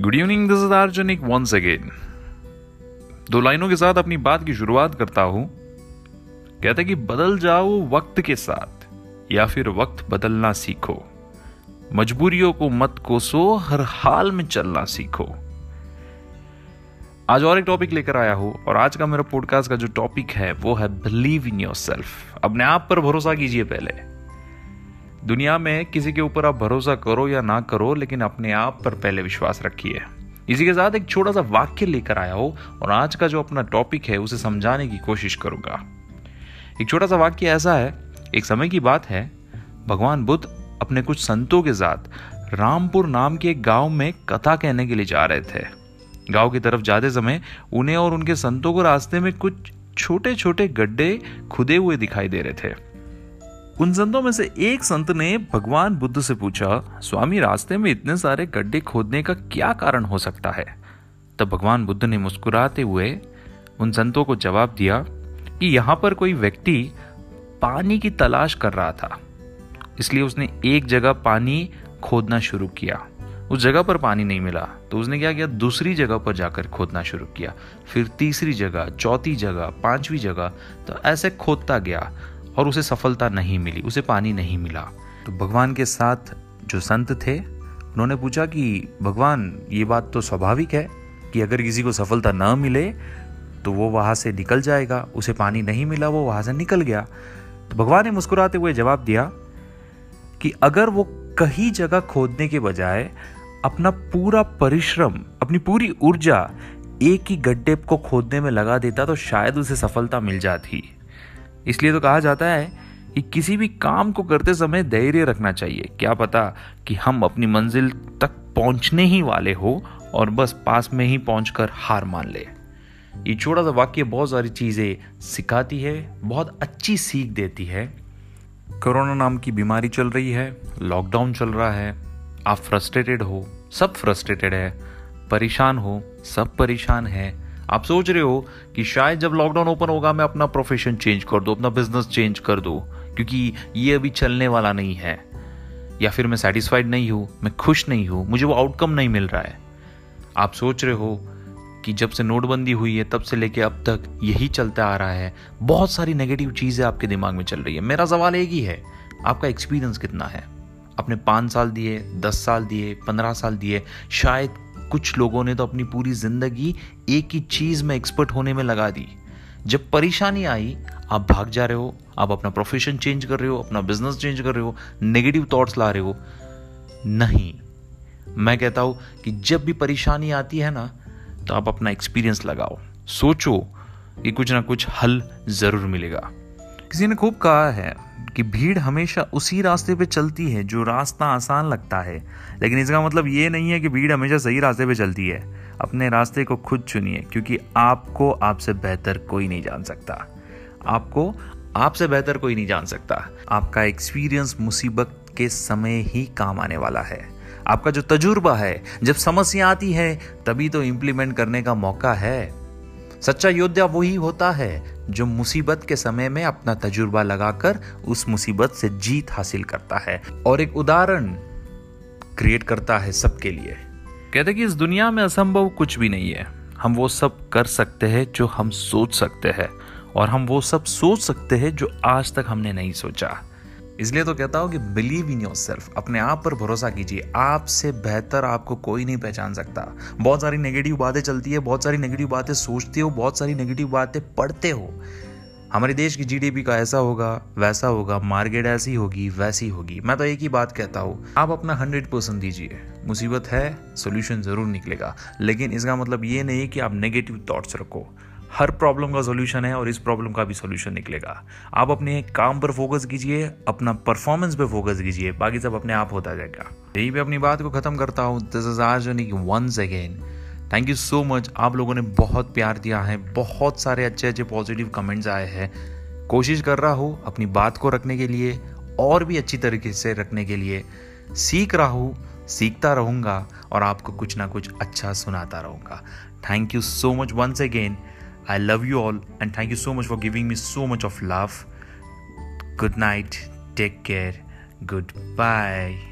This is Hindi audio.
गुड इवनिंग दिस इज़ आर्जनिक वंस अगेन दो लाइनों के साथ अपनी बात की शुरुआत करता हूँ। कहते कि बदल जाओ वक्त के साथ, या फिर वक्त बदलना सीखो। मजबूरियों को मत कोसो, हर हाल में चलना सीखो। आज और एक टॉपिक लेकर आया हूँ, और आज का मेरा पॉडकास्ट का जो टॉपिक है, वो है बिलीव इन योर सेल्फ अपने आप पर भरोसा कीजिए पहले। दुनिया में किसी के ऊपर आप भरोसा करो या ना करो, लेकिन अपने आप पर पहले विश्वास रखिए। इसी के साथ एक छोटा सा वाक्य लेकर आया हो, और आज का जो अपना टॉपिक है, उसे समझाने की कोशिश करूँगा। एक छोटा सा वाक्य ऐसा है, एक समय की बात है, भगवान बुद्ध अपने कुछ संतों के साथ रामपुर नाम के एक गाँव में कथा कहने के लिए जा रहे थे। गाँव की तरफ़ जाते समय उन्हें और उनके संतों को रास्ते में कुछ छोटे छोटे गड्ढे खुदे हुए दिखाई दे रहे थे। उन संतों में से एक संत ने भगवान बुद्ध से पूछा, स्वामी, रास्ते में इतने सारे गड्ढे खोदने का क्या कारण हो सकता है? तब भगवान बुद्ध ने मुस्कुराते हुए उन संतों को जवाब दिया कि यहाँ पर कोई व्यक्ति पानी की तलाश कर रहा था। इसलिए उसने एक जगह पानी खोदना शुरू किया। उस जगह पर पानी नहीं मिला तो उसने क्या किया? दूसरी जगह पर जाकर खोदना शुरू किया। फिर तीसरी जगह, चौथी जगह, पांचवी जगह तो ऐसे खोदता गया। और उसे सफलता नहीं मिली, उसे पानी नहीं मिला। तो भगवान के साथ जो संत थे, उन्होंने पूछा कि, भगवान, ये बात तो स्वाभाविक है कि अगर किसी को सफलता न मिले तो वो वहाँ से निकल जाएगा। उसे पानी नहीं मिला, वो वहाँ से निकल गया। तो भगवान ने मुस्कुराते हुए जवाब दिया कि अगर वो कहीं जगह खोदने के बजाय अपना पूरा परिश्रम, अपनी पूरी ऊर्जा एक ही गड्ढे को खोदने में लगा देता तो शायद उसे सफलता मिल जाती। इसलिए तो कहा जाता है कि किसी भी काम को करते समय धैर्य रखना चाहिए। क्या पता कि हम अपनी मंजिल तक पहुँचने ही वाले हो और बस पास में ही पहुंचकर हार मान ले। ये छोटा सा वाक्य बहुत सारी चीज़ें सिखाती है, बहुत अच्छी सीख देती है। कोरोना नाम की बीमारी चल रही है, लॉकडाउन चल रहा है, आप फ्रस्ट्रेटेड हो, सब फ्रस्ट्रेटेड है, परेशान हो, सब परेशान है आप सोच रहे हो कि शायद जब लॉकडाउन ओपन होगा, मैं अपना प्रोफेशन चेंज कर दू, अपना बिज़नेस चेंज कर दू, क्योंकि ये अभी चलने वाला नहीं है। या फिर मैं सेटिस्फाइड नहीं हूँ, मैं खुश नहीं हूँ, मुझे वो आउटकम नहीं मिल रहा है। आप सोच रहे हो कि जब से नोटबंदी हुई है, तब से लेके अब तक यही चलता आ रहा है। बहुत सारी नेगेटिव चीज़ें आपके दिमाग में चल रही है। मेरा सवाल एक ही है, आपका एक्सपीरियंस कितना है? आपने पाँच साल दिए, दस साल दिए, पंद्रह साल दिए, शायद कुछ लोगों ने तो अपनी पूरी ज़िंदगी एक ही चीज़ में एक्सपर्ट होने में लगा दी। जब परेशानी आई, आप भाग जा रहे हो, आप अपना प्रोफेशन चेंज कर रहे हो, अपना बिज़नेस चेंज कर रहे हो नेगेटिव थॉट्स ला रहे हो। नहीं। मैं कहता हूँ कि जब भी परेशानी आती है ना तो आप अपना एक्सपीरियंस लगाओ। सोचो कि कुछ ना कुछ हल ज़रूर मिलेगा। किसी ने खूब कहा है कि भीड़ हमेशा उसी रास्ते पे चलती है, जो रास्ता आसान लगता है। लेकिन इसका मतलब ये नहीं है कि भीड़ हमेशा सही रास्ते पे चलती है। अपने रास्ते को खुद चुनिए, क्योंकि आपको आपसे बेहतर कोई नहीं जान सकता। आपको आपसे बेहतर कोई नहीं जान सकता। आपका एक्सपीरियंस मुसीबत के समय ही काम आने वाला है। आपका जो तजुर्बा है, जब समस्या आती है, तभी तो इंप्लीमेंट करने का मौका है। सच्चा योद्धा वही होता है जो मुसीबत के समय में अपना तजुर्बा लगाकर उस मुसीबत से जीत हासिल करता है और एक उदाहरण क्रिएट करता है सबके लिए। कहते कि इस दुनिया में असंभव कुछ भी नहीं है। हम वो सब कर सकते हैं जो हम सोच सकते हैं और हम वो सब सोच सकते हैं जो आज तक हमने नहीं सोचा। इसलिए तो कहता हूँ कि बिलीव इन योर सेल्फ अपने आप पर भरोसा कीजिए। आपसे बेहतर आपको कोई नहीं पहचान सकता। बहुत सारी नेगेटिव बातें चलती है, बहुत सारी नेगेटिव बातें सोचते हो, बहुत सारी नेगेटिव बातें पढ़ते हो। हमारे देश की जीडीपी का ऐसा होगा, वैसा होगा मार्केट ऐसी होगी, वैसी होगी। मैं तो एक ही बात कहता हूँ, आप अपना हंड्रेड परसेंट दीजिए। मुसीबत है सोल्यूशन ज़रूर निकलेगा। लेकिन इसका मतलब ये नहीं कि आप नेगेटिव थॉट्स रखो। हर प्रॉब्लम का सोल्यूशन है और इस प्रॉब्लम का भी सोल्यूशन निकलेगा। आप अपने काम पर फोकस कीजिए, अपना परफॉर्मेंस पे फोकस कीजिए, बाकी सब अपने आप होता जाएगा। यही पे अपनी बात को खत्म करता हूँ। दिस इज़ आज once again thank you so much आप लोगों ने बहुत प्यार दिया है। बहुत सारे अच्छे अच्छे पॉजिटिव कमेंट्स आए हैं। कोशिश कर रहा हूँ अपनी बात को रखने के लिए, और भी अच्छी तरीके से रखने के लिए। सीख रहा हूँ, सीखता रहूँगा और आपको कुछ ना कुछ अच्छा सुनाता रहूँगा। Thank you so much once again I love you all and thank you so much for giving me so much of love. Good night. Take care. Goodbye.